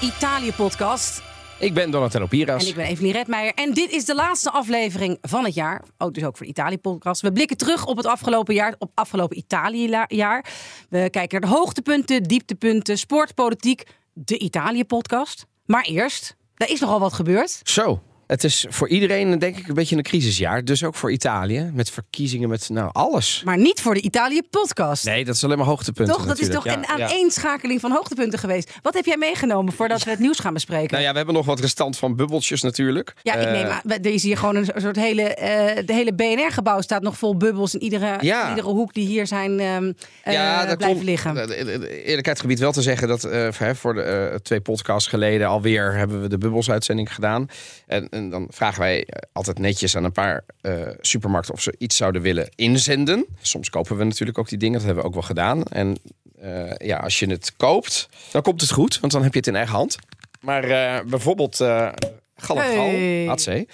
Italië-podcast. Ik ben Donatello Piras. En ik ben Evelien Redmeijer. En dit is de laatste aflevering van het jaar. Ook dus ook voor de Italië-podcast. We blikken terug op het afgelopen jaar, op afgelopen Italië-jaar. We kijken naar de hoogtepunten, dieptepunten, sport, politiek. De Italië-podcast. Maar eerst, er is nogal wat gebeurd. Zo, het is voor iedereen denk ik een beetje een crisisjaar. Dus ook voor Italië. Met verkiezingen, met nou alles. Maar niet voor de Italië-podcast. Nee, dat is alleen maar hoogtepunten Toch? Dat is toch een ja. aaneenschakeling van hoogtepunten geweest. Wat heb jij meegenomen voordat we het nieuws gaan bespreken? Nou ja, we hebben nog wat restant van bubbeltjes natuurlijk. Ja, ik Eh, neem aan. Er is hier gewoon een soort hele. eh, de hele BNR-gebouw staat nog vol bubbels in iedere, Ja. in iedere hoek die hier zijn eh, ja, dat blijven klopt. liggen. Eh, eh, eh, Eerlijkheidsgebied wel te zeggen dat eh, voor- de eh, twee podcasts geleden alweer hebben we de bubbelsuitzending gedaan. En, en dan vragen wij eh, altijd netjes aan een paar eh, supermarkten of ze iets zouden willen inzenden. Soms kopen we natuurlijk ook die dingen, dat hebben we ook wel gedaan. En eh, ja, als je het koopt, dan komt het goed, want dan heb je het in eigen hand. Maar bijvoorbeeld eh Gallegal, Hey. HC.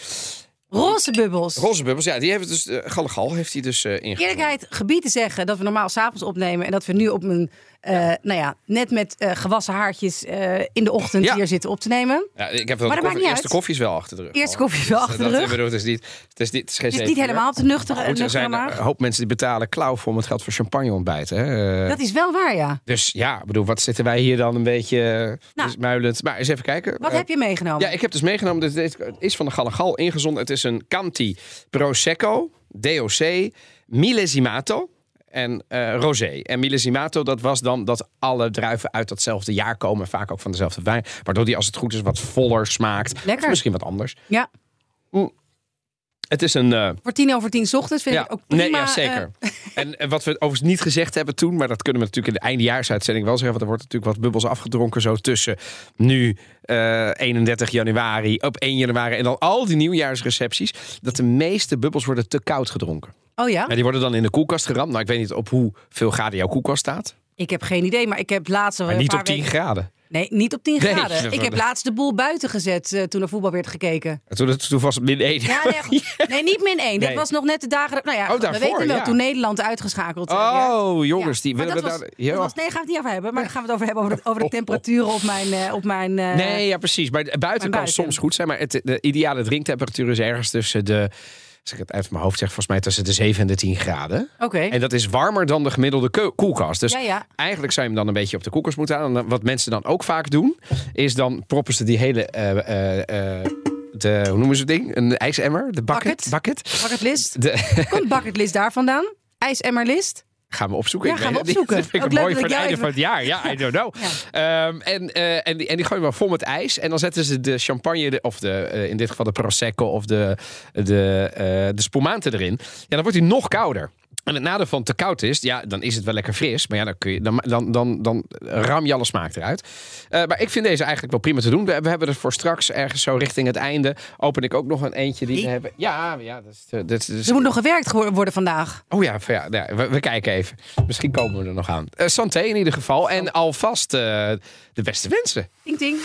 Roze bubbels. Roze bubbels, ja, die heeft dus, uh, Gallegal heeft hij dus ingevoerd. Eerlijkheid gebied te zeggen dat we normaal s'avonds opnemen en dat we nu op een, eh, nou ja, net met eh, gewassen haartjes eh, in de ochtend Ja. hier zitten op te nemen. Ja, ik heb wel Maar de koffie, eerste koffie is wel achter de rug. Eerste koffie is wel Dus achter de rug. ik bedoel, het is niet, het is niet, het is geen Het is niet helemaal te nuchter, Goed, er zijn een hoop mensen die betalen klauw voor om het geld voor champagne ontbijten. Hè? Dat is wel waar, ja. Dus ja, ik bedoel, wat zitten wij hier dan een beetje Nou. dus muilend. Maar eens even kijken. Wat heb je meegenomen? Ja, ik heb dus meegenomen. Dit, dit is van de Gallegal ingezonden. Het is een Canti Prosecco, DOC, Millesimato en eh, Rosé. En Millesimato, dat was dan dat alle druiven uit datzelfde jaar komen. Vaak ook van dezelfde wijn. Waardoor die, als het goed is, wat voller smaakt. Lekker. Of misschien wat anders. Ja. Het is een... eh, Voor tien over tien ochtends vind ik ook prima. nee, ja, zeker. eh, en, en wat we overigens niet gezegd hebben toen, maar dat kunnen we natuurlijk in de eindejaarsuitzending wel zeggen, want er wordt natuurlijk wat bubbels afgedronken zo tussen nu eh, 31 januari, op 1 januari en dan al die nieuwjaarsrecepties, dat de meeste bubbels worden te koud gedronken. Oh ja? Ja, die worden dan in de koelkast geramd. Nou, ik weet niet op hoeveel graden jouw koelkast staat, Ik heb geen idee, maar ik heb laatst... maar niet op 10 graden. Nee, niet op 10 Nee, graden. dat- Ik heb laatst de boel buiten gezet eh, toen er voetbal werd gekeken. En Toen, toen was het min 1. Ja, nee, nee niet min 1. Dat Nee. was nog net de dagen. Nou ja, Oh, goed, we daarvoor, weten wel ja. toen Nederland uitgeschakeld werd. Oh, jongens, die willen dat we was, daar... Ja. dat was, nee, gaan we het niet over hebben. Maar dan gaan we het over hebben over de, over de temperaturen op mijn. eh, op mijn eh, Nee, ja, precies. Maar buiten kan buiten. soms goed zijn. Maar het, de ideale drinktemperatuur is ergens tussen de... Als ik het uit mijn hoofd zeg, volgens mij tussen de 7 en de 10 graden. Oké. En dat is warmer dan de gemiddelde koelkast. Dus Ja, ja. eigenlijk zou je hem dan een beetje op de koelkast moeten. En dan- wat mensen dan ook vaak doen, is dan proppen ze die hele... eh, eh, eh, de, hoe noemen ze het ding? Een ijsemmer? De bucket? Bucket. bucket. Bucketlist. De, Komt bucketlist daar vandaan? IJsemmerlist? Gaan we opzoeken. Ja, gaan we. Dat vind ik Ook mooi voor het einde van het jaar. Ja, I don't know. Ehm, en, eh, en, die, en die gooien we vol met ijs. En dan zetten ze de champagne, de- of de, eh, in dit geval de Prosecco of de, de, eh, de spumante erin. Ja, dan wordt hij nog kouder. En het nadeel van te koud is, ja, dan is het wel lekker fris. Maar ja, dan, kun je, dan, dan, dan, dan ram je alle smaak eruit. Eh, maar ik vind deze eigenlijk wel prima te doen. We, we hebben er voor straks ergens zo richting het einde. Open ik ook nog een eentje die we hebben. Ja, ja dat is, dat is, Er moet nog gewerkt worden vandaag. Oh ja, ja, ja we, we kijken even. Misschien komen we er nog aan. Eh santé in ieder geval. En alvast eh, de beste wensen. Ting ting.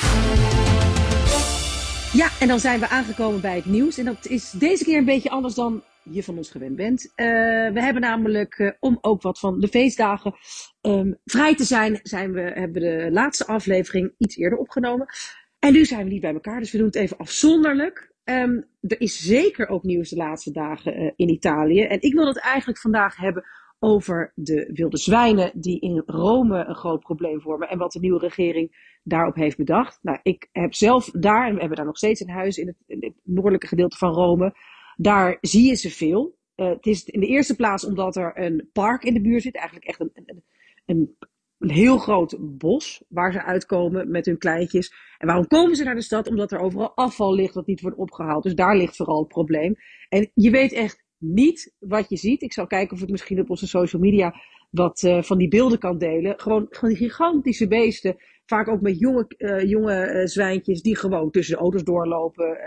Ja, en dan zijn we aangekomen bij het nieuws. En dat is deze keer een beetje anders dan je van ons gewend bent. Eh, we hebben namelijk, eh, om ook wat van de feestdagen ehm, vrij te zijn, zijn we, hebben we de laatste aflevering iets eerder opgenomen. En nu zijn we niet bij elkaar, dus we doen het even afzonderlijk. Ehm, er is zeker ook nieuws de laatste dagen eh, in Italië. En ik wil het eigenlijk vandaag hebben over de wilde zwijnen die in Rome een groot probleem vormen. En wat de nieuwe regering daarop heeft bedacht. Nou, ik heb zelf daar, en we hebben daar nog steeds een huis in het, in het noordelijke gedeelte van Rome. Daar zie je ze veel. Eh, het is in de eerste plaats omdat er een park in de buurt zit. Eigenlijk echt een, een, een, een heel groot bos waar ze uitkomen met hun kleintjes. En waarom komen ze naar de stad? Omdat er overal afval ligt dat niet wordt opgehaald. Dus daar ligt vooral het probleem. En je weet echt niet wat je ziet. Ik zal kijken of ik misschien op onze social media wat uh, van die beelden kan delen. Gewoon, gewoon gigantische beesten. Vaak ook met jonge, uh, jonge uh, zwijntjes die gewoon tussen de auto's doorlopen.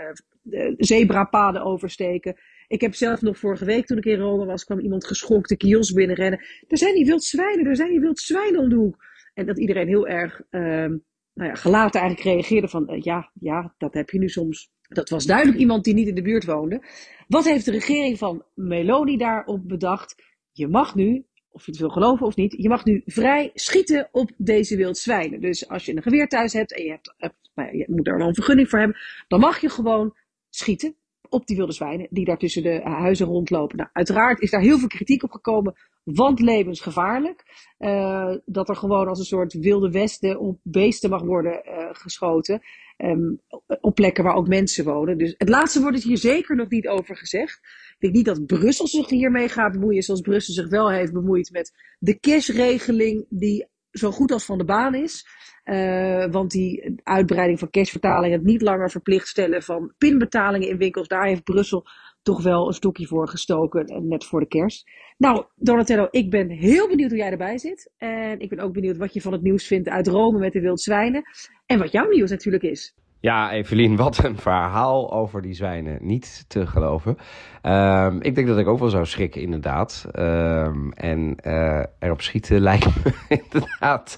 zebrapaden oversteken. Ik heb zelf nog vorige week, toen ik in Rome was, kwam iemand geschokt de kiosk binnenrennen. Er zijn die wild zwijnen, er zijn die wild zwijnen om de hoek. En dat iedereen heel erg ehm, nou ja, gelaten eigenlijk reageerde van, ja, ja, dat heb je nu soms. Dat was duidelijk iemand die niet in de buurt woonde. Wat heeft de regering van Meloni daarop bedacht? Je mag nu, of je het wil geloven of niet, je mag nu vrij schieten op deze wild zwijnen. Dus als je een geweer thuis hebt en je, hebt, hebt nou ja, je moet er wel een vergunning voor hebben, dan mag je gewoon schieten op die wilde zwijnen die daar tussen de huizen rondlopen. Nou, uiteraard is daar heel veel kritiek op gekomen, want levensgevaarlijk. Uh, dat er gewoon als een soort wilde westen op beesten mag worden uh, geschoten. Um, op plekken waar ook mensen wonen. Dus het laatste wordt is hier zeker nog niet over gezegd. Ik denk niet dat Brussel zich hiermee gaat bemoeien, zoals Brussel zich wel heeft bemoeid met de cashregeling die zo goed als van de baan is. Uh, want die uitbreiding van cashvertalingen, het niet langer verplicht stellen van pinbetalingen in winkels, daar heeft Brussel toch wel een stokje voor gestoken, net voor de kerst. Nou, Donatello, ik ben heel benieuwd hoe jij erbij zit. En ik ben ook benieuwd wat je van het nieuws vindt uit Rome met de wildzwijnen. En wat jouw nieuws natuurlijk is. Ja, Evelien, wat een verhaal over die zwijnen. Niet te geloven. Um, ik denk dat ik ook wel zou schrikken, inderdaad. Um, en uh, erop schieten lijkt me inderdaad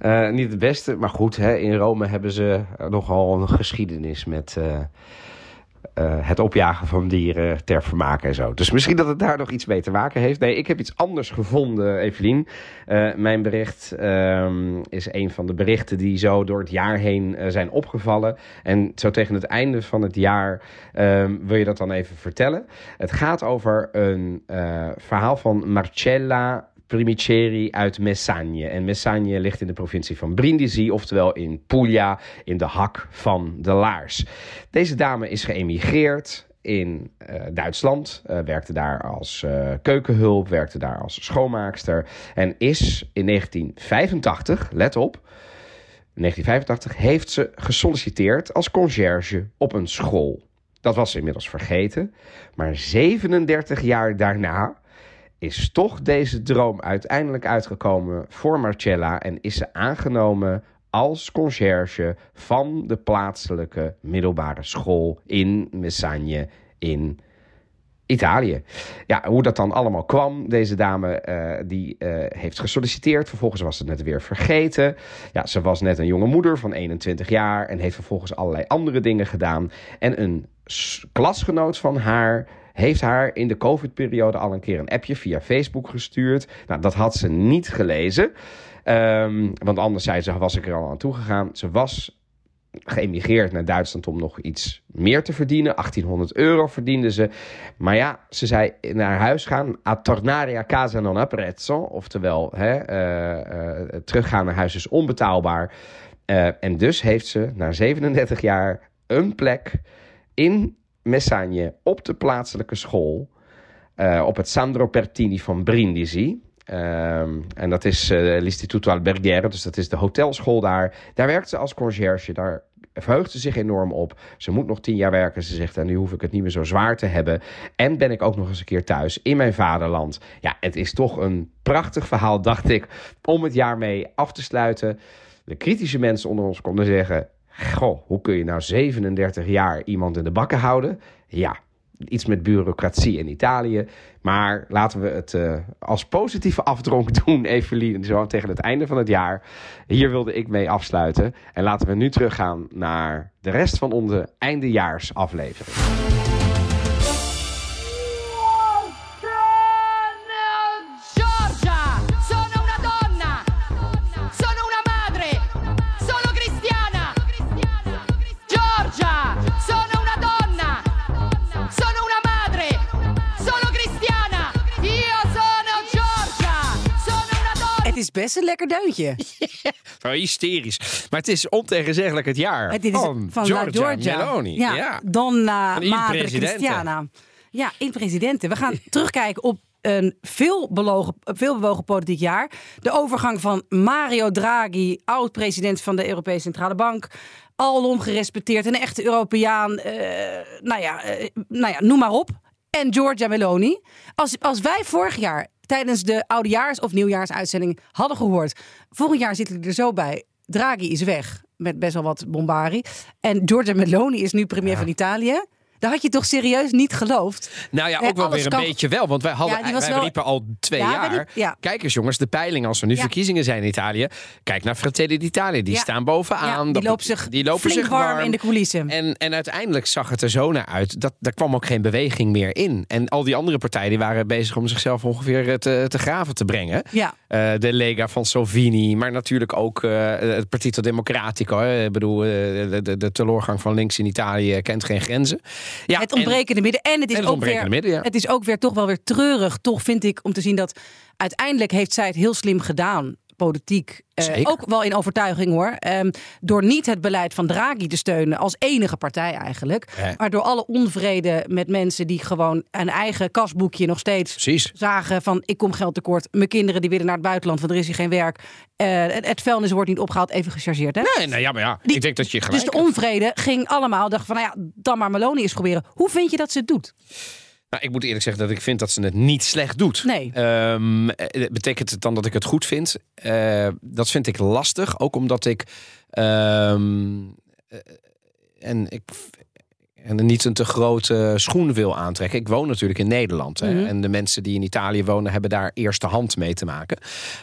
uh, niet het beste. Maar goed, hè, in Rome hebben ze nogal een geschiedenis met... Uh, uh, het opjagen van dieren ter vermaak en zo. Dus misschien dat het daar nog iets mee te maken heeft. Nee, ik heb iets anders gevonden, Evelien. Uh, mijn bericht um, is een van de berichten die zo door het jaar heen uh, zijn opgevallen. En zo tegen het einde van het jaar um, wil je dat dan even vertellen. Het gaat over een verhaal van Marcella Primiceri uit Messagne. En Messagne ligt in de provincie van Brindisi, oftewel in Puglia, in de hak van de laars. Deze dame is geëmigreerd in uh, Duitsland, uh, werkte daar als uh, keukenhulp, werkte daar als schoonmaakster en is in 1985, let op, 1985 heeft ze gesolliciteerd als conciërge op een school. Dat was inmiddels vergeten, maar 37 jaar daarna is toch deze droom uiteindelijk uitgekomen voor Marcella en is ze aangenomen als conciërge van de plaatselijke middelbare school in Messagne in Italië. Ja, hoe dat dan allemaal kwam, deze dame uh, die uh, heeft gesolliciteerd. Vervolgens was ze net weer vergeten. Ja, ze was net een jonge moeder van 21 jaar en heeft vervolgens allerlei andere dingen gedaan. En een klasgenoot van haar heeft haar in de COVID-periode al een keer een appje via Facebook gestuurd. Nou, dat had ze niet gelezen. Um, want anders zei ze, was ik er al aan toegegaan. Ze was geëmigreerd naar Duitsland om nog iets meer te verdienen. 1800 euro verdiende ze. Maar ja, ze zei naar huis gaan. A tornare a casa non apprezzo. Oftewel, hè, uh, uh, teruggaan naar huis is onbetaalbaar. Uh, en dus heeft ze na 37 jaar een plek in Messagne op de plaatselijke school. Uh, op het Sandro Pertini van Brindisi. Uh, en dat is uh, l'Istituto Alberghiere, dus dat is de hotelschool daar. Daar werkt ze als conciërge, daar verheugt ze zich enorm op. Ze moet nog tien jaar werken. Ze zegt, en nu hoef ik het niet meer zo zwaar te hebben. En ben ik ook nog eens een keer thuis in mijn vaderland. Ja, het is toch een prachtig verhaal, dacht ik, om het jaar mee af te sluiten. De kritische mensen onder ons konden zeggen... Goh, hoe kun je nou 37 jaar iemand in de bakken houden? Ja, iets met bureaucratie in Italië. Maar laten we het uh, als positieve afdronk doen, Evelien, zo tegen het einde van het jaar. Hier wilde ik mee afsluiten. En laten we nu teruggaan naar de rest van onze eindejaarsaflevering. Is best een lekker deuntje. Zo hysterisch. Maar het is ontegenzeggelijk het jaar het is van, van Giorgia Meloni. Ja, Ja. Donna Madre. Cristiana. Ja, in presidenten. We gaan terugkijken op een veel, belogen, veel bewogen politiek jaar. De overgang van Mario Draghi, oud-president van de Europese Centrale Bank. Alom gerespecteerd, een echte Europeaan. eh, nou, ja, eh, nou ja, noem maar op. en Giorgia Meloni. Als, als wij vorig jaar tijdens de oudejaars- of nieuwjaarsuitzending hadden gehoord... volgend jaar zitten we er zo bij, Draghi is weg met best wel wat bombari... en Giorgia Meloni is nu premier van Italië... Dan had je toch serieus niet geloofd? Nou ja, ook wel weer een kan- beetje wel. Want wij, hadden, Ja, wij wel- riepen al twee Ja, jaar. riep- ja. Kijk eens jongens, de peiling als er nu verkiezingen zijn in Italië. Kijk naar Fratelli d'Italia. Die staan bovenaan. Die Dat- loopt zich die lopen flink zich warm in de coulissen. En, en uiteindelijk zag het er zo naar uit. Dat, daar kwam ook geen beweging meer in. En al die andere partijen die waren bezig om zichzelf ongeveer eh, te, te graven te brengen. Ja. Eh, de Lega van Salvini, maar natuurlijk ook eh, het Partito Democratico. Hè. Ik bedoel, de, de, de teleurgang van links in Italië kent geen grenzen. Ja, het en- ontbrekende midden. En het is, en het ook weer, midden, ja. het is ook weer toch wel weer treurig, toch vind ik, om te zien dat uiteindelijk heeft zij het heel slim gedaan. Politiek, eh, ook wel in overtuiging hoor. Ehm, door niet het beleid van Draghi te steunen als enige partij eigenlijk. Ja. Maar door alle onvrede met mensen die gewoon een eigen kasboekje nog steeds Precies. zagen van ik kom geld tekort. Mijn kinderen die willen naar het buitenland, want er is hier geen werk. Eh, het, het vuilnis wordt niet opgehaald, even gechargeerd. Hè? Nee, nou ja, maar ja, Die- ik denk dat je gelijk Dus de hebt. onvrede ging allemaal. Dacht van, nou ja, dan maar Meloni eens proberen. Hoe vind je dat ze het doet? Nou, ik moet eerlijk zeggen dat ik vind dat ze het niet slecht doet. Nee. Ehm, eh, betekent het dan dat ik het goed vind? Eh, dat vind ik lastig, ook omdat ik. ehm, eh, en ik. En niet een te grote schoen wil aantrekken. Ik woon natuurlijk in Nederland. Hè, Mhm. En de mensen die in Italië wonen, hebben daar eerste hand mee te maken.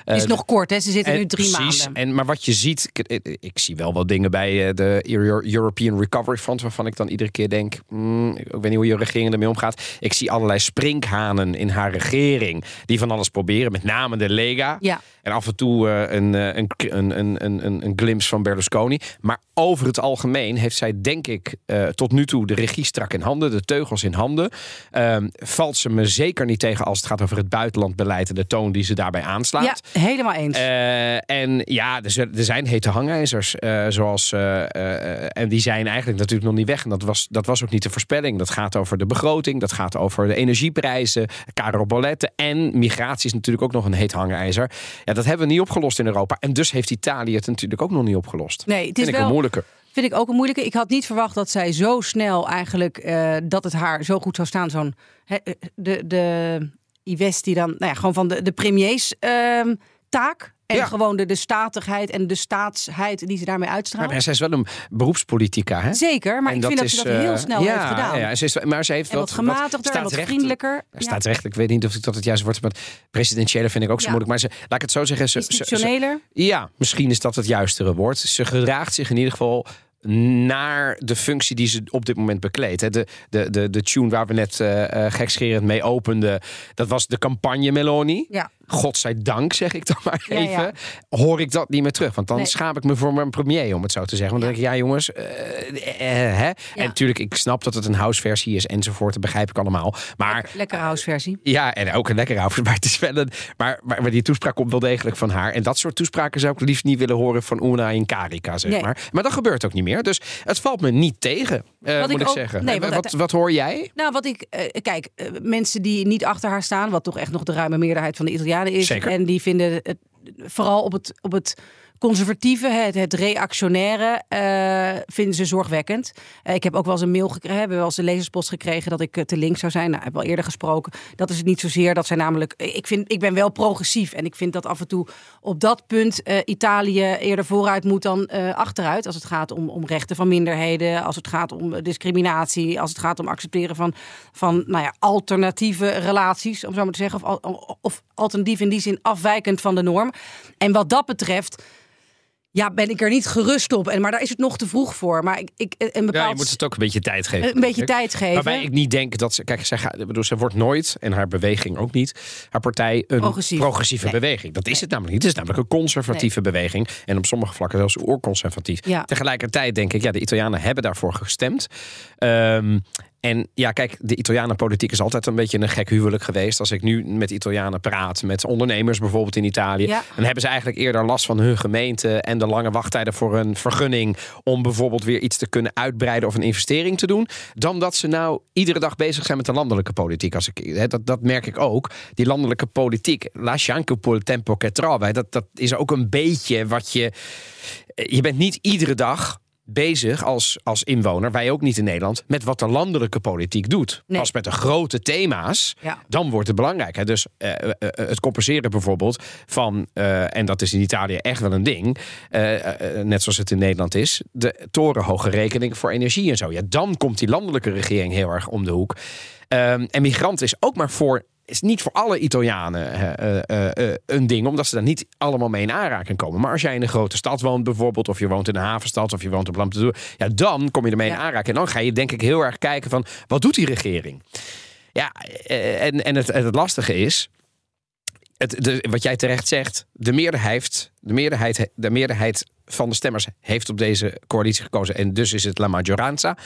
Het is Eh, nog kort, hè? Ze zitten en nu drie precies. maanden. En, maar wat je ziet, ik, ik, zie wel wat dingen bij eh, de Euro- European Recovery Fund, waarvan ik dan iedere keer denk, hmm, ik weet niet hoe je regering ermee omgaat. Ik zie allerlei sprinkhanen in haar regering die van alles proberen, met name de Lega. Ja. En af en toe eh, een, een, een, een, een, een, een glimpse van Berlusconi. Maar over het algemeen heeft zij, denk ik, tot nu toe de regie strak in handen, de teugels in handen. Ehm, valt ze me zeker niet tegen als het gaat over het buitenlandbeleid en de toon die ze daarbij aanslaat. Ja, helemaal eens. Eh, en ja, er, zijn- er zijn hete hangijzers. eh, zoals, eh, en die zijn eigenlijk natuurlijk nog niet weg. En dat was, dat was ook niet de voorspelling. Dat gaat over de begroting. Dat gaat over de energieprijzen. Caroboletten. En migratie is natuurlijk ook nog een heet hangijzer. Ja, dat hebben we niet opgelost in Europa. En dus heeft Italië het natuurlijk ook nog niet opgelost. nee, het is Vind ik wel moeilijker. Vind ik ook een moeilijke. Ik had niet verwacht dat zij zo snel eigenlijk, eh, dat het haar zo goed zou staan. Zo'n, eh, de, de Ives die dan, nou ja, gewoon van de, de premiers ehm, taak. En Ja. gewoon de, de statigheid en de staatsheid die ze daarmee uitstraalt. Maar zij is wel een beroepspolitica, hè? Zeker, maar En ik vind dat ze dat heel eh, snel ja, heeft gedaan. Ja, ze is, maar ze heeft en wat wat, gematigder en wat vriendelijker. Ja. Staatsrechtelijk, ik weet niet of ik dat het juiste wordt, maar presidentiële vind ik ook zo moeilijk. Maar ze, laat ik het zo zeggen, ze, Institutioneler. ja, misschien is dat het juistere woord. Ze gedraagt zich in ieder geval naar de functie die ze op dit moment bekleedt. De, de, de, de tune waar we net eh, gekscherend mee openden, dat was de campagne Meloni. Ja. Godzijdank, zeg ik dan maar Ja, even. ja. Hoor ik dat niet meer terug. Want dan Nee. schaam ik me voor mijn premier, om het zo te zeggen. Want dan denk ik, ja jongens. eh, eh, hè? En natuurlijk, ik snap dat het een houseversie is enzovoort. Dat begrijp ik allemaal. Maar Lekkere houseversie. ja, en ook een lekker over. Maar het is wel een. Maar, maar, maar die toespraak komt wel degelijk van haar. En dat soort toespraken zou ik liefst niet willen horen van Una in Karika, zeg Nee. maar. Maar dat gebeurt ook niet meer. Dus het valt me niet tegen, eh, Wat moet ik ik, ook- zeggen. nee, Eh, wat, wat hoor jij? Nou, wat ik. eh, kijk, eh, mensen die niet achter haar staan, wat toch echt nog de ruime meerderheid van de Italianen is. Zeker. En die vinden het vooral op het, op het conservatieve, het, het reactionaire, eh, vinden ze zorgwekkend. Eh, ik heb ook wel eens een mail gekregen, we hebben wel eens een lezerspost gekregen dat ik eh, te links zou zijn. Nou, ik heb al eerder gesproken. Dat is het niet zozeer. Dat zijn namelijk. Ik, vind, ik ben wel progressief en ik vind dat af en toe op dat punt Italië eerder vooruit moet dan achteruit. Als het gaat om, om rechten van minderheden, als het gaat om discriminatie, als het gaat om accepteren van, van nou ja, alternatieve relaties, om zo maar te zeggen. Of, of alternatief in die zin afwijkend van de norm. En wat dat betreft. Ja, ben ik er niet gerust op. En, maar daar is het nog te vroeg voor. Maar ik, ik, een bepaald... Ja, je moet het ook een beetje tijd geven. Een beetje tijd geven. Waarbij ik niet denk dat ze. Kijk, zij, gaat, bedoel, ze wordt nooit, en haar beweging ook niet, haar partij een Progressief. progressieve Nee. beweging. Dat is het namelijk niet. Het is namelijk een conservatieve beweging. En op sommige vlakken zelfs oorconservatief. Ja. Tegelijkertijd denk ik, ja, de Italianen hebben daarvoor gestemd. Ehm, en ja, kijk, de Italianenpolitiek is altijd een beetje een gek huwelijk geweest. Als ik nu met Italianen praat, met ondernemers bijvoorbeeld in Italië, Ja. dan hebben ze eigenlijk eerder last van hun gemeente en de lange wachttijden voor een vergunning om bijvoorbeeld weer iets te kunnen uitbreiden of een investering te doen, dan dat ze nou iedere dag bezig zijn met de landelijke politiek. Als ik, hè, dat, dat merk ik ook. Die landelijke politiek, lascia anche un po' il tempo che trova. Dat, dat is ook een beetje wat je. Je bent niet iedere dag bezig als, als inwoner, wij ook niet in Nederland, met wat de landelijke politiek doet. Nee. Pas met de grote thema's, Ja. dan wordt het belangrijk. Hè? Dus eh, eh, eh, het compenseren bijvoorbeeld van, en dat is in Italië echt wel een ding, net zoals het in Nederland is, de torenhoge rekening voor energie en zo. Ja, dan komt die landelijke regering heel erg om de hoek. Ehm, en migranten is ook maar voor. Is niet voor alle Italianen eh, eh, eh, een ding, omdat ze daar niet allemaal mee in aanraking komen. Maar als jij in een grote stad woont, bijvoorbeeld, of je woont in een havenstad, of je woont op Lampedusa, ja, dan kom je ermee in aanraking. En dan ga je, denk ik, heel erg kijken van wat doet die regering? Ja, en, en het, het lastige is, het, de, wat jij terecht zegt, de meerderheid, de, meerderheid, de meerderheid van de stemmers heeft op deze coalitie gekozen. En dus is het La Maggioranza.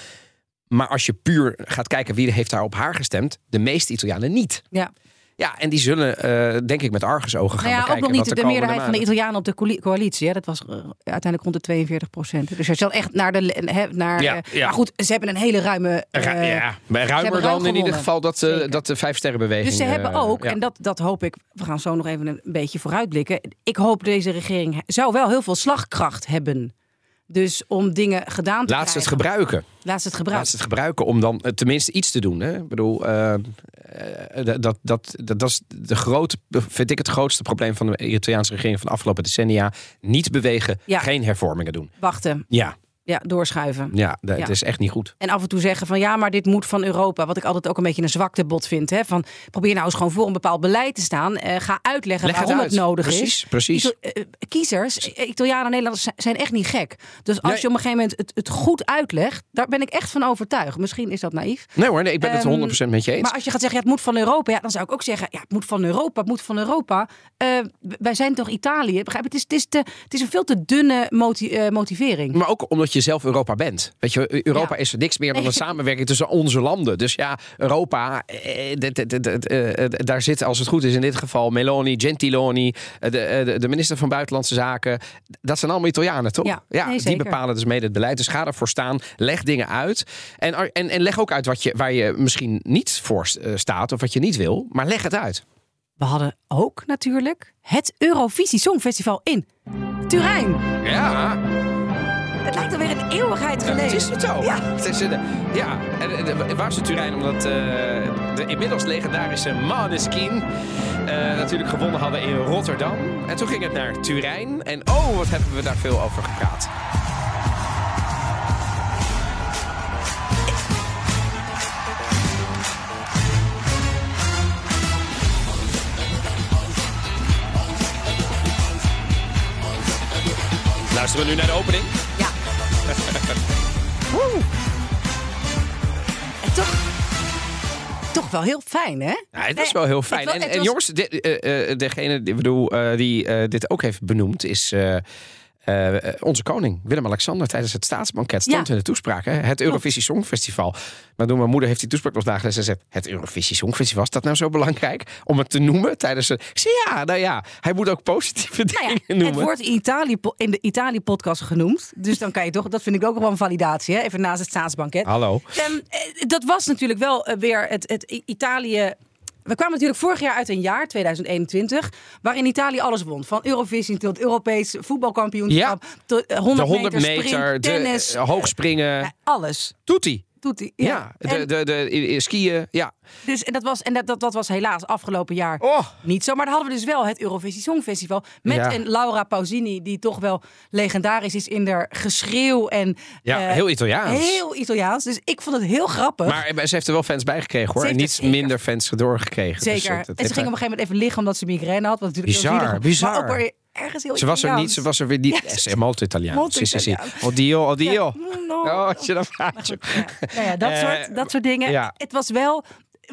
Maar als je puur gaat kijken wie heeft daar op haar gestemd, de meeste Italianen niet. Ja. Ja, en die zullen, eh, denk ik, met argusogen gaan Nou ja, ook nog niet de, meerderheid van de Italianen op de coali- coalitie. Hè. Dat was eh, uiteindelijk rond de 42 procent. Dus je dan echt naar de. Hè, naar, Ja, eh, ja. Maar goed, ze hebben een hele ruime. ja, maar ruimer dan ruim in ieder geval dat, Zeker. dat de vijf sterrenbeweging. Dus ze hebben ook, en dat, dat hoop ik, we gaan zo nog even een beetje vooruitblikken. Ik hoop deze regering zou wel heel veel slagkracht hebben. Dus om dingen gedaan te Laat ze het krijgen. gebruiken. Laat ze het Laat gebruiken. ze het gebruiken om dan eh, tenminste iets te doen. Hè? Ik bedoel, eh, eh, dat, dat, dat, dat, is de grote, vind ik het grootste probleem van de Italiaanse regering van de afgelopen decennia. Niet bewegen, Ja. geen hervormingen doen. Wachten, Ja, ja, doorschuiven. ja, dat Ja. is echt niet goed. En af en toe zeggen van ja, maar dit moet van Europa. Wat ik altijd ook een beetje een zwaktebod vind. Hè? Van, probeer nou eens gewoon voor een bepaald beleid te staan. Eh, ga uitleggen Leg waarom het, uit. nodig Precies, is. precies. Ito- eh, kiezers, eh, Italianen en Nederlanders zijn- echt niet gek. Dus als Nee. je op een gegeven moment het, het goed uitlegt, daar ben ik echt van overtuigd. Misschien is dat naïef. Nee hoor, nee, ik ben het Ehm, 100% met je eens. Maar als je gaat zeggen, ja, het moet van Europa, ja, dan zou ik ook zeggen, ja, het moet van Europa, het moet van Europa. Wij zijn toch Italië? Begrijp je? Het is, het is, te, het is een veel te dunne moti- motivering. Maar ook omdat je zelf Europa bent. Weet je, Europa Ja. is niks meer dan een samenwerking tussen onze landen. Dus ja, Europa, eh, d- eh, daar zit als het goed is in dit geval Meloni, Gentiloni, eh, de, eh, de, de minister van Buitenlandse Zaken. Dat zijn allemaal Italianen, toch? Ja, nee, die bepalen dus mede het beleid. Dus ga ervoor staan, leg dingen uit. En, en, en leg ook uit wat je, waar je misschien niet voor eh, staat of wat je niet wil. Maar leg het uit. We hadden ook natuurlijk het Eurovisie Songfestival in Turijn. Ja, Het lijkt alweer een eeuwigheid geleden. Het is het zo. Ja. Het is, een- ja. En, waar is het Turijn? Omdat eh, de inmiddels legendarische Maneskin eh, natuurlijk gewonnen hadden in Rotterdam. En toen ging het naar Turijn. En oh, wat hebben we daar veel over gepraat. Luisteren we nu naar de opening? Oeh. En toch, toch wel heel fijn, hè? Ja, het is wel heel fijn. en het en was- jongens, dit, eh, eh, degene ik bedoel, eh, die eh, dit ook heeft benoemd is eh, onze koning Willem-Alexander tijdens het staatsbanket stond Ja. in de toespraak. Hè? Het Eurovisie Songfestival. Maar mijn moeder heeft die toespraak nog nagelezen en zegt: Het Eurovisie Songfestival, is dat nou zo belangrijk om het te noemen tijdens een. Ik zei ja, nou ja, hij moet ook positieve Nou dingen ja, het noemen. wordt in, Italië, in de Italië-podcast genoemd. Dus dan kan je toch, dat vind ik ook wel een validatie, hè? even naast het staatsbanket. Hallo. Ehm, eh, dat was natuurlijk wel eh, weer het, het Italië. We kwamen natuurlijk vorig jaar uit een jaar, 2021, waarin Italië alles won. Van Eurovisie tot Europees voetbalkampioenschap, tot eh, 100, De 100 meter, sprint, de tennis. eh, hoogspringen. Ja, alles. Doet hij? Doet hij. Ja, Ja. de, de, de, de, skiën. Ja. dus, en dat was, en dat, dat, dat was helaas afgelopen jaar Oh. niet zo. Maar dan hadden we dus wel het Eurovisie Songfestival. Met Ja. een Laura Pausini, die toch wel legendarisch is in haar geschreeuw. En, Ja, eh, heel Italiaans. Heel Italiaans. Dus ik vond het heel grappig. Maar ze heeft er wel fans bij gekregen hoor. En niet er minder fans doorgekregen. Dus, Zeker. eh, en ze ging op een gegeven moment even liggen omdat ze migraine had. Wat natuurlijk heel Bizar, bizar. Maar ergens heel Ze was er niet, Italiaans. ze was er weer niet. Ja, Ze is sì. Italiano. Oddio, oddio. Ja, no. Oh, als je dan vraagt. Nou ja, dat, Eh, soort, dat soort dingen. Het was wel...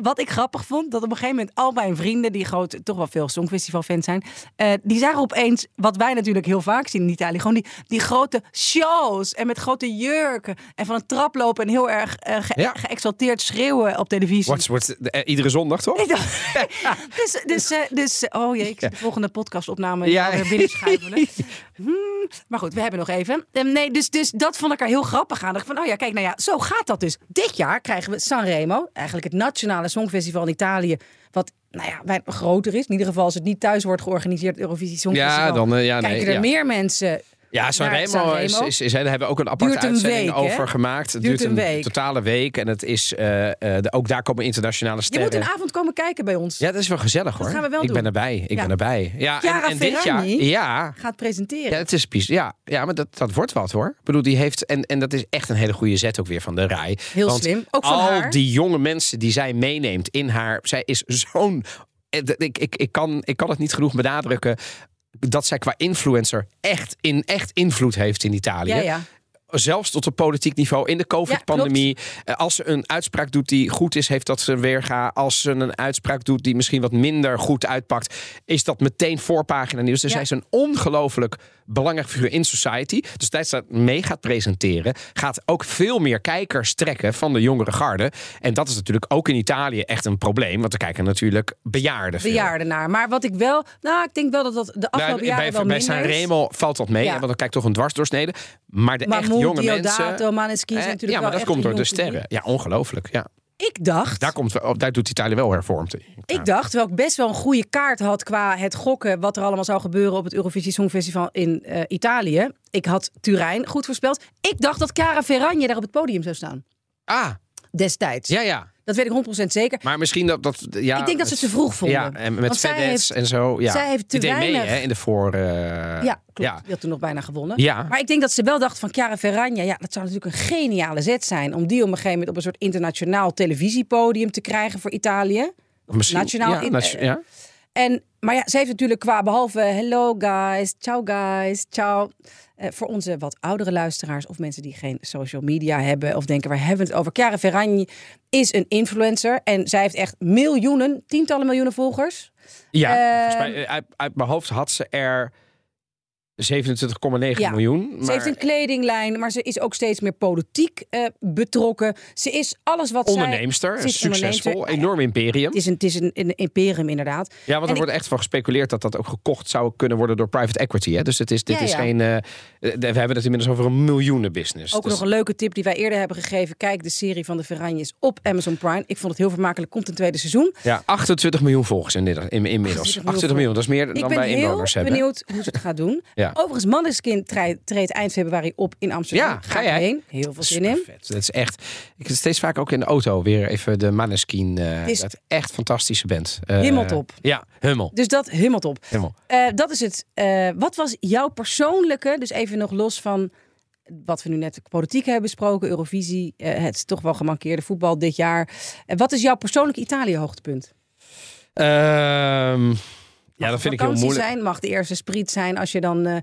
Wat ik grappig vond, dat op een gegeven moment al mijn vrienden, die groot, toch wel veel Songfestival-fans zijn, eh, die zagen opeens, wat wij natuurlijk heel vaak zien in Italië, gewoon die, die grote shows en met grote jurken en van een trap lopen en heel erg eh, ge- Ja. geëxalteerd schreeuwen op televisie. Wordt, wordt, eh, iedere zondag toch? Dus, dus, dus, oh jee, ik zie de volgende podcastopname Ja. ja. weer binnenschuiven. Hmm, maar goed, we hebben nog even. Ehm, nee, dus, dus dat vond ik er heel grappig aan. Ik van, oh ja, kijk, nou ja, zo gaat dat dus. Dit jaar krijgen we Sanremo, eigenlijk het nationale songfestival in Italië, wat nou ja, groter is. In ieder geval als het niet thuis wordt georganiseerd, Eurovisie Songfestival. Ja, dan, eh, ja, nee, kijken er ja. meer mensen Ja, Sanremo, is, is, is, daar hebben we ook een aparte een uitzending week, over hè? gemaakt. Het Duurt duurt een een, week. totale week. En het is, eh, eh, de, ook daar komen internationale Je sterren. moet een avond komen kijken bij ons. Ja, dat is wel gezellig Dat hoor. gaan we wel ik doen. ben erbij. Ik Ja. ben erbij. Ja, en, en dit jaar. Ja, Gaat presenteren. ja, het is ja, ja, maar dat, dat wordt wat hoor. Ik bedoel, die heeft. En, en dat is echt een hele goede zet ook weer van de rij. Heel Want slim. Ook van al haar. die jonge mensen die zij meeneemt in haar. Zij is zo'n. eh, Ik, ik, ik, kan, ik kan het niet genoeg benadrukken. Dat zij qua influencer echt, in, echt invloed heeft in Italië. ja, ja. Zelfs tot op politiek niveau in de COVID-pandemie. Eh, Als ze een uitspraak doet die goed is, heeft dat ze weerga. Als ze een uitspraak doet die misschien wat minder goed uitpakt, is dat meteen voorpagina nieuws. Dus Ja. zij is een ongelooflijk belangrijk figuur in society. Dus tijdens dat mee gaat presenteren, gaat ook veel meer kijkers trekken van de jongere garde. En dat is natuurlijk ook in Italië echt een probleem. Want er kijken natuurlijk bejaarden veel. Bejaarden naar. Maar wat ik wel... Nou, ik denk wel dat dat de afgelopen Nou, jaren bij wel bij minder. Sanremo valt dat mee, Ja. want dan kijkt toch een dwarsdoorsnede. Maar de echt Mahmoud, jonge Diodato, mensen... Maneskin zijn Eh, natuurlijk ja, maar dat echt komt door de sterren. Ja, ongelooflijk. Ja. Ik dacht... Daar, komt, daar doet Italië wel hervormd in. Ik dacht, terwijl ik best wel een goede kaart had qua het gokken wat er allemaal zou gebeuren op het Eurovisie Songfestival in eh, Italië. Ik had Turijn goed voorspeld. Ik dacht dat Cara Ferragni daar op het podium zou staan. Ah, Destijds. ja, ja. Dat weet ik 100% zeker. Maar misschien dat... dat ja, ik denk dat ze het te vroeg vonden. Ja, en met heeft- en zo. Ja. zij heeft te deed mee weinig- hè, in de voor... eh, Ja, klopt. Ja. Die had toen nog bijna gewonnen. Ja. Maar ik denk dat ze wel dacht van Chiara Ferragni, ja, dat zou natuurlijk een geniale zet zijn om die op een gegeven moment op een soort internationaal televisiepodium te krijgen voor Italië. Of Misschien, nationaal. ja, in- nation- ja. En, maar ja, ze heeft natuurlijk qua behalve hello guys, ciao guys, ciao. Eh, voor onze wat oudere luisteraars of mensen die geen social media hebben of denken waar hebben we het over. Chiara Ferragni is een influencer en zij heeft echt miljoenen, tientallen miljoenen volgers. Ja, Eh, volgens mij, eh, uit, uit mijn hoofd had ze er 27,9 Ja. miljoen. Ze heeft een kledinglijn, maar ze is ook steeds meer politiek eh, betrokken. Ze is alles wat zij... onderneemster, Ze is succesvol, onderneemster. enorm imperium. Het is een, het is een, een imperium inderdaad. Ja, want er wordt echt van gespeculeerd dat dat ook gekocht zou kunnen worden door private equity. Hè? Dus het is, dit Ja, is ja. geen. eh, eh, we hebben het inmiddels over een miljoenenbusiness. Ook Dus- nog een leuke tip die wij eerder hebben gegeven. Kijk de serie van de Ferranjes op Amazon Prime. Ik vond het heel vermakelijk. Komt een tweede seizoen. Ja, 28 miljoen volgers inmiddels. 28 28 miljoen, dat is meer Ik dan ben wij heel inwoners hebben. benieuwd hoe ze het gaat doen. Ja. Overigens, Manneskin treedt, eind februari op in Amsterdam. Ja, ga jij? heen. Heel veel zin in. Dat is echt. Ik zit steeds vaak ook in de auto weer even de Maneskin. eh is- dat echt fantastische band. Eh, Hemeltop. Ja, Hummel. Dus dat helemaal top. Hummel. Eh, dat is het. Wat was jouw persoonlijke, dus even nog los van wat we nu net politiek hebben besproken, Eurovisie, het toch wel gemankeerde voetbal dit jaar. Wat is jouw persoonlijke Italië hoogtepunt? Ehm, ja, dat vind ik heel moeilijk. zijn, mag de eerste spriet zijn als je dan eh,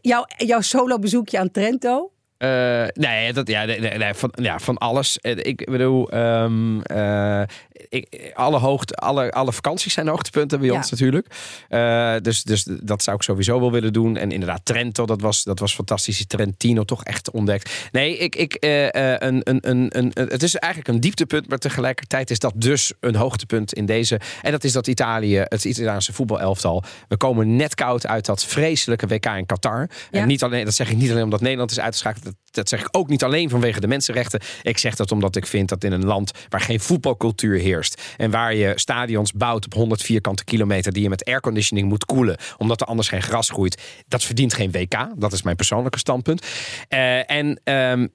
jouw, jouw solo bezoekje aan Trento. Eh, nee, dat, ja, nee, nee, van, ja, van alles. Eh, Ik bedoel, ehm, eh, ik, alle, hoogte, alle, alle vakanties zijn hoogtepunten bij Ja. ons natuurlijk. Eh, dus, dus dat zou ik sowieso wel willen doen. En inderdaad, Trento, dat was, dat was fantastisch. Trentino toch echt ontdekt. Nee, ik, ik, eh, eh, een, een, een, een, een- het is eigenlijk een dieptepunt, maar tegelijkertijd is dat dus een hoogtepunt in deze. En dat is dat Italië, het Italiaanse voetbalelftal. We komen net koud uit dat vreselijke WK in Qatar. Ja. En niet alleen, dat zeg ik niet alleen omdat Nederland is uitgeschakeld. Dat, dat zeg ik ook niet alleen vanwege de mensenrechten. Ik zeg dat omdat ik vind dat in een land waar geen voetbalcultuur heerst. En waar je stadions bouwt op 100 vierkante kilometer. die je met airconditioning moet koelen. omdat er anders geen gras groeit. Dat verdient geen WK. Dat is mijn persoonlijke standpunt. En. en,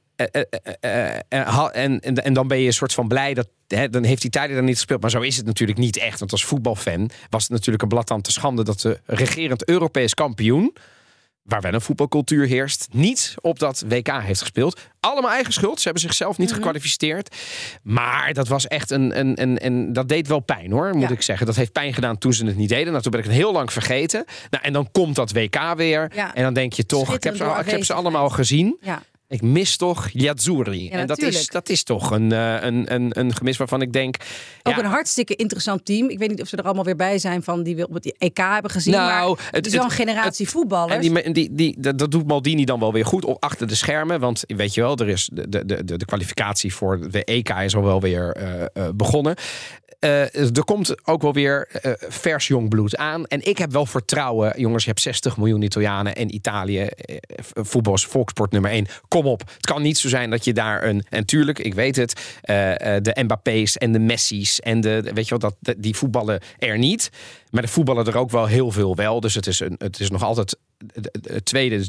dan ben je een soort van blij dat. Hè, dan heeft Italië dan niet gespeeld. Maar zo is het natuurlijk niet echt. Want als voetbalfan was het natuurlijk een blad te schande. dat de regerend Europees kampioen waar wel een voetbalcultuur heerst, niet op dat WK heeft gespeeld. Allemaal eigen schuld. Ze hebben zichzelf niet gekwalificeerd. Maar dat was echt een, een, een, een. Dat deed wel pijn hoor, moet Ja. ik zeggen. Dat heeft pijn gedaan toen ze het niet deden. Nou, toen ben ik het heel lang vergeten. Nou, en dan komt dat WK weer. Ja. En dan denk je toch, ik heb, ze, ik heb ze allemaal gezien. Ja. Ik mis toch Yazzurri. en dat is, dat is toch een, eh, een, een, een gemis waarvan ik denk. Ook ja, een hartstikke interessant team. Ik weet niet of ze er allemaal weer bij zijn van die we op het EK hebben gezien. Nou, maar het, is wel een generatie voetballers. En die, die, die, dat, dat doet Maldini dan wel weer goed op achter de schermen. Want weet je wel, er is de, de, de, de kwalificatie voor de EK is al wel weer eh, eh, begonnen. Er komt ook wel weer vers jong bloed aan. En ik heb wel vertrouwen. Jongens, je hebt 60 miljoen Italianen en Italië. voetbal is volkssport nummer 1. Kom op. Het kan niet zo zijn dat je daar een... En tuurlijk, ik weet het. eh, eh, de Mbappé's en de Messi's en de... Weet je wel, dat, die voetballen er niet. Maar de voetballen er ook wel heel veel wel. Dus het is, een, het is nog altijd het- tweede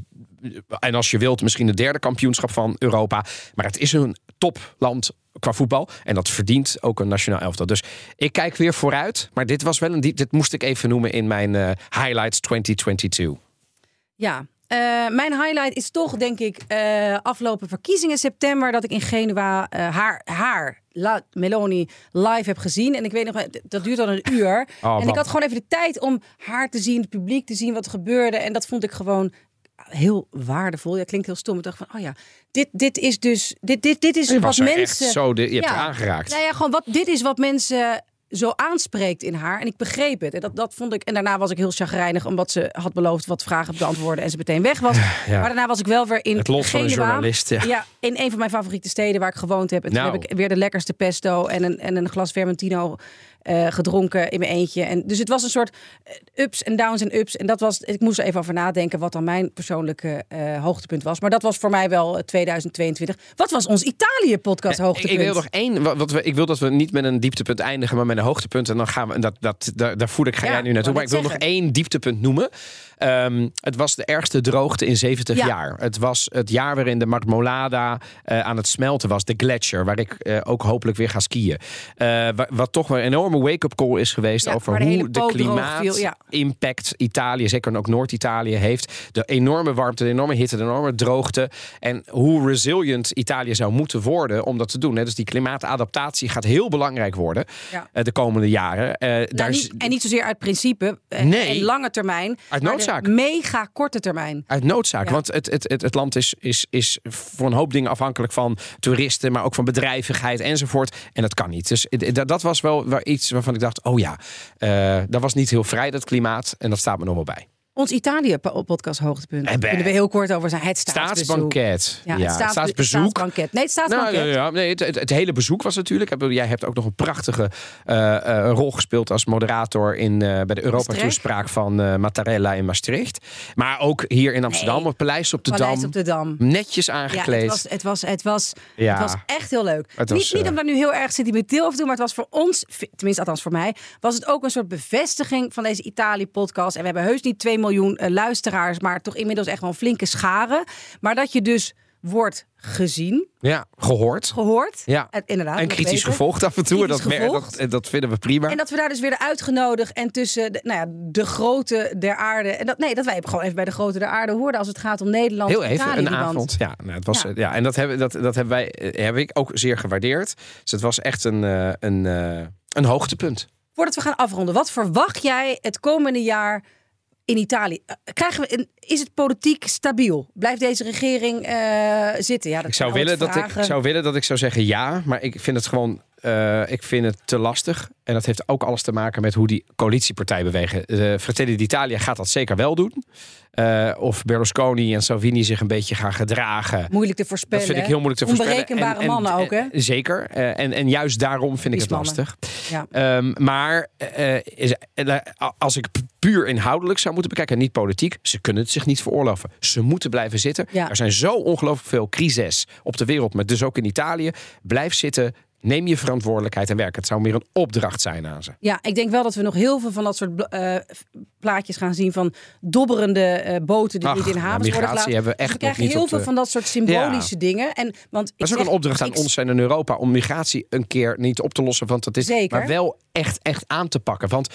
en als je wilt, misschien het derde kampioenschap van Europa. Maar het is een topland qua voetbal. En dat verdient ook een nationaal elftal. Dus ik kijk weer vooruit. Maar dit was wel een. Dit moest ik even noemen in mijn uh, highlights 2022. Ja, uh, mijn highlight is toch, denk ik, uh, afgelopen verkiezingen september... dat ik in Genua uh, haar, haar La Meloni live heb gezien. En ik weet nog, dat duurt al een uur. Oh, en ik had gewoon even de tijd om haar te zien, het publiek te zien, wat er gebeurde. En dat vond ik gewoon heel waardevol. Ja, klinkt heel stom. Ik dacht van, oh ja, dit, dit is dus, dit, dit, dit is wat mensen... zo, de, je hebt aangeraakt. Nou ja, gewoon wat, dit is wat mensen zo aanspreekt in haar. En ik begreep het. En dat, dat vond ik. En daarna was ik heel chagrijnig, omdat ze had beloofd wat vragen te beantwoorden en ze meteen weg was. Maar daarna was ik wel weer in. Het lot van een journalist. Ja. ja. in een van mijn favoriete steden waar ik gewoond heb. En toen nou. heb ik weer de lekkerste pesto en een, en een glas Vermentino uh, gedronken in mijn eentje. En dus het was een soort eh, ups en downs en ups. En dat was, ik moest er even over nadenken wat dan mijn persoonlijke uh, hoogtepunt was. Maar dat was voor mij wel 2022. Wat was ons Italië-podcast hoogtepunt? Ik, wil nog één. Wat we, ik wil dat we niet met een dieptepunt eindigen, maar met een hoogtepunt. En dan gaan we. Dat, dat, daar, daar voel ik, ga jij nu naartoe. Maar ik wil nog één dieptepunt noemen. Um, het was de ergste droogte in 70 jaar. Het was het jaar waarin de Marmolada uh, aan het smelten was. De gletsjer, waar ik ook hopelijk weer ga skiën. Wat toch een enorme wake-up call is geweest over de hoe de klimaat-impact Italië, zeker ook Noord-Italië, heeft. De enorme warmte, de enorme hitte, de enorme droogte. En hoe resilient Italië zou moeten worden om dat te doen. Hè. Dus die klimaatadaptatie gaat heel belangrijk worden de komende jaren. Nou, daar niet, en niet zozeer uit principe nee. en lange termijn. Uit noodzaak. Mega korte termijn. Uit noodzaak. Want het, het, het, het land is, is, is voor een hoop dingen afhankelijk van toeristen, maar ook van bedrijvigheid enzovoort. En dat kan niet. Dus dat was wel iets waarvan ik dacht: oh ja, uh, dat was niet heel vrij, dat klimaat. En dat staat me nog wel bij. Ons Italië-podcast hoogtepunt. En kunnen we heel kort over zijn. Het staatsbanket. Ja, het, staats, staatsbezoek. Staatsbanket. Nee, het staatsbanket. Nou, ja, ja. Nee, het, het, hele bezoek was natuurlijk. Jij hebt ook nog een prachtige uh, uh, rol gespeeld als moderator in, uh, bij de Europa-toespraak van Mattarella in Maastricht. Maar ook hier in Amsterdam, nee. op Paleis op de Paleis Dam. op de Dam. Netjes aangekleed. Ja, het, was, het, was, het, was, het was echt heel leuk. Was, niet, niet om daar nu heel erg sentimenteel over te doen, maar het was voor ons, tenminste althans voor mij, was het ook een soort bevestiging van deze Italië-podcast. En we hebben heus niet 2 miljoen uh, luisteraars, maar toch inmiddels echt wel een flinke scharen. Maar dat je dus wordt gezien. Ja, gehoord. Gehoord. Ja. En, inderdaad. En kritisch gevolgd af en toe. Dat, dat, dat, vinden we prima. En dat we daar dus weer uitgenodigd en tussen de, nou ja, de grote der aarde. En dat, nee, dat wij gewoon even bij de grote der aarde hoorden als het gaat om Nederland. Heel even, een avond. Ja, nou, het was, ja. ja. en dat hebben, dat, dat hebben wij, eh, heb ik ook zeer gewaardeerd. Dus het was echt een, eh, een, een, eh, een hoogtepunt. Voordat we gaan afronden, wat verwacht jij het komende jaar in Italië. Eh, krijgen we, is het politiek stabiel? Blijft deze regering uh, zitten? Ja, dat ik, zou willen dat ik zou willen dat ik zou zeggen ja, maar ik vind het gewoon uh, ik vind het te lastig. En dat heeft ook alles te maken met hoe die coalitiepartij bewegen. Uh, Fratelli d'Italia gaat dat zeker wel doen. Uh, of Berlusconi en Salvini zich een beetje gaan gedragen. Moeilijk te voorspellen. Dat vind ik heel moeilijk te voorspellen. Onberekenbare en, mannen ook, hè? zeker. En, en juist daarom vind ik het lastig. Ja. Um, maar is, als ik puur inhoudelijk zou moeten bekijken, niet politiek, ze kunnen het zich niet veroorloven. Ze moeten blijven zitten. Ja. Er zijn zo ongelooflijk veel crises op de wereld, maar dus ook in Italië. Blijf zitten. Neem je verantwoordelijkheid en werk. Het zou meer een opdracht zijn aan ze. Ja, ik denk wel dat we nog heel veel van dat soort uh, plaatjes gaan zien van dobberende uh, boten die Ach, niet in havens worden gelaten. Hebben we, echt dus we krijgen heel veel de... van dat soort symbolische ja. dingen. En, want dat is ook zeg, een opdracht aan ik... ons en in Europa om migratie een keer niet op te lossen. Want dat is Zeker. maar wel echt, echt aan te pakken. Want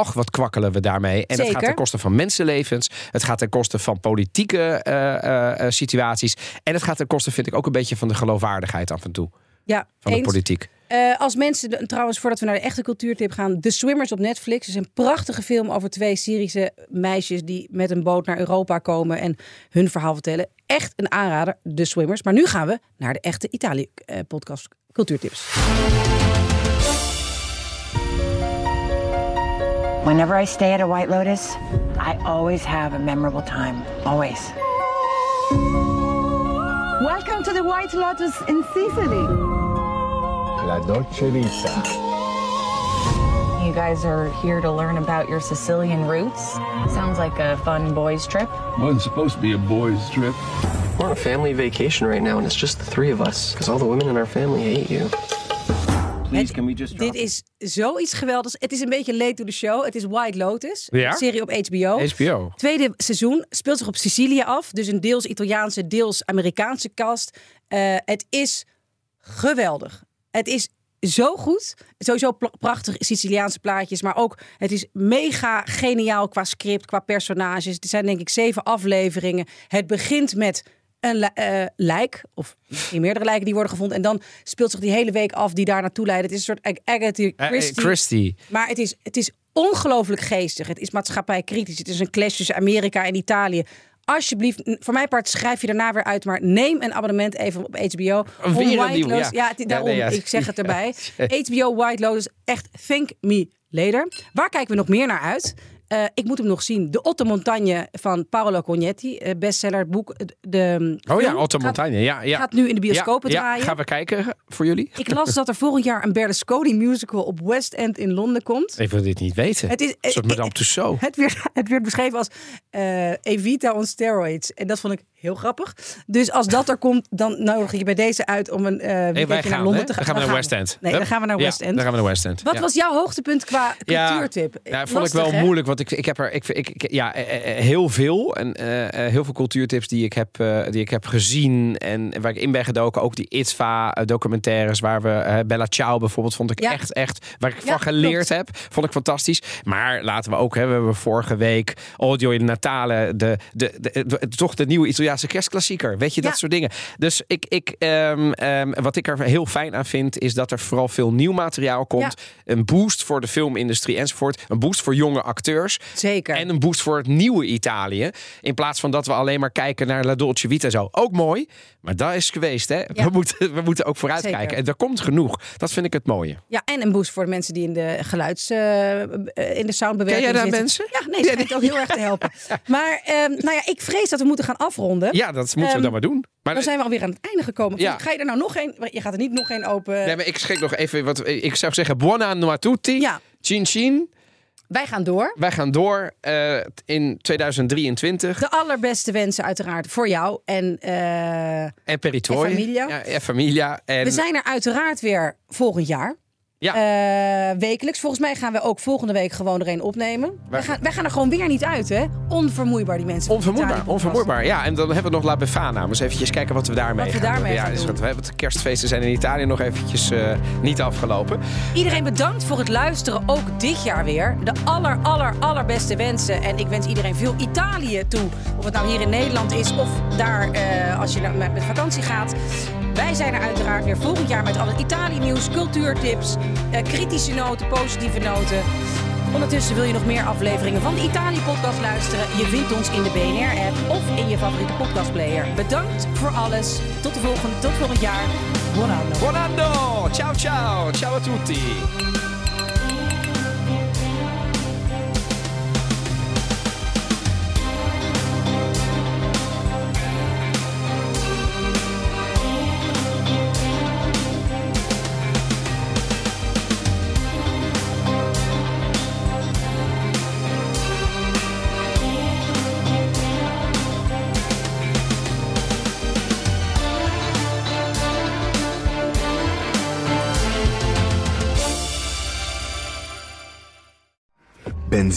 Och, wat kwakkelen we daarmee. En dat gaat ten koste van mensenlevens. Het gaat ten koste van politieke uh, uh, situaties. En het gaat ten koste, vind ik, ook een beetje van de geloofwaardigheid af en toe. Ja, van eens. de politiek. Uh, als mensen, trouwens, voordat we naar de echte cultuurtip gaan, The Swimmers op Netflix is een prachtige film over twee Syrische meisjes die met een boot naar Europa komen en hun verhaal vertellen. Echt een aanrader, The Swimmers. Maar nu gaan we naar de echte Italië-podcast cultuurtips. Whenever I stay at a White Lotus, I always have a memorable time. Always. Welcome to the White Lotus in Sicily. La Dolce Vita. You guys are here to learn about your Sicilian roots. Sounds like a fun boys' trip. Wasn't supposed to be a boys' trip. We're on a family vacation right now, and it's just the three of us, because all the women in our family hate you. Please, Het- can we just drop Dit is zoiets geweldigs. Het is een beetje late to the show. Het is White Lotus, Ja? een serie op HBO. HBO. Tweede seizoen speelt zich op Sicilië af. Dus een deels Italiaanse, deels Amerikaanse cast. Eh, het is geweldig. Het is zo goed. Sowieso prachtig Siciliaanse plaatjes. Maar ook, het is mega geniaal qua script, qua personages. Er zijn denk ik zeven afleveringen. Het begint met een eh, lijk. Of misschien meerdere lijken die worden gevonden. En dan speelt zich die hele week af die daar naartoe leiden. Het is een soort Ag- Agatha Eh, eh, Christie. Christie. Maar het is, het is ongelooflijk geestig. Het is maatschappijkritisch. Het is een clash tussen Amerika en Italië. Alsjeblieft, voor mijn part schrijf je daarna weer uit. Maar neem een abonnement even op HBO. Een White nieuw, Lotus. ja. Ja, het- Ja, daarom, nee, ja. ik zeg het erbij. HBO White Lotus, echt thank me later. Waar kijken we nog meer naar uit? Eh, ik moet hem nog zien. De Otto Montagne van Paolo Cognetti. eh, bestseller, het boek. De, de Oh ja, Otto gaat- Montagne. Ja, ja. gaat nu in de bioscopen ja, draaien. Ja, gaan we kijken voor jullie? Ik las dat er volgend jaar een Berlusconi musical op West End in Londen komt. Ik wil dit niet weten. Het is- soort Madame Tussauds. Het werd, het werd beschreven als eh, Evita on steroids. En dat vond ik heel grappig. Dus als dat er komt, dan nodig ik je bij deze uit om een eh Hey, naar Londen hè? te gaan. Dan gaan we naar West we. End. Nee, dan gaan we naar Ja, West End. Dan gaan we naar West End. Wat ja. was jouw hoogtepunt qua cultuurtip? Ja, vond ik wel hè? moeilijk, want ik, ik heb er ik, ik, ja, eh, eh, heel veel. En eh, eh, heel veel cultuurtips die ik, heb, eh, die ik heb gezien en waar ik in ben gedoken. Ook die ITVA-documentaires waar we... eh, Bella Ciao bijvoorbeeld vond ik Ja. echt, echt... Waar ik Ja, van geleerd klopt. heb. Vond ik fantastisch. Maar laten we ook... Hè, we hebben vorige week Audio in Natale. De, de, de, de- toch de nieuwe Italiaanse kerstklassieker. Weet je, dat soort dingen. Dus ik, ik, ehm, ehm, wat ik er heel fijn aan vind... is dat er vooral veel nieuw materiaal komt. Een boost voor de filmindustrie enzovoort. Een boost voor jonge acteurs. Zeker. En een boost voor het nieuwe Italië. In plaats van dat we alleen maar kijken naar La Dolce Vita en zo. Ook mooi, maar dat is geweest. Hè? Ja. We, moeten, we moeten ook vooruit Zeker. kijken. En er komt genoeg. Dat vind ik het mooie. Ja, en een boost voor de mensen die in de geluids... eh, eh, in de soundbewerking Ken jij daar mensen? Ja, nee, dat schijnt ook heel erg te helpen. Maar ehm, nou ja, ik vrees dat we moeten gaan afronden. Ja, dat moeten we Ehm, dan maar doen. Maar, Dan zijn we alweer aan het einde gekomen. Ja. Ga je er nou nog een? Je gaat er niet nog een open. nee, maar ik schrik nog even. Wat, ik zou zeggen, buon anno a tutti. Ja. Chin chin. Wij gaan door. Wij gaan door eh, in 2023. De allerbeste wensen uiteraard voor jou. En eh, En Peritoi. En Familia. Ja, en Familia. En, we zijn er uiteraard weer volgend jaar. Ja. Eh, wekelijks. Volgens mij gaan we ook volgende week gewoon er een opnemen. Wij gaan, wij gaan er gewoon weer niet uit, hè? Onvermoeibaar, die mensen. Onvermoeibaar, onvermoeibaar. Ja, en dan hebben we nog La Befana. Dus eventjes kijken wat we daarmee Wat we daarmee doen. Ja, dus want de kerstfeesten zijn in Italië nog eventjes eh, niet afgelopen. Iedereen bedankt voor het luisteren, ook dit jaar weer. De aller, aller, allerbeste wensen. En ik wens iedereen veel Italië toe. Of het nou hier in Nederland is of daar eh, als je met, vakantie gaat. Wij zijn er uiteraard weer volgend jaar met alle Italië-nieuws, cultuurtips, kritische noten, positieve noten. Ondertussen wil je nog meer afleveringen van de Italië-podcast luisteren? Je vindt ons in de BNR-app of in je favoriete podcastplayer. Bedankt voor alles. Tot de volgende, tot volgend jaar. Buon anno! Ciao ciao! Ciao a tutti!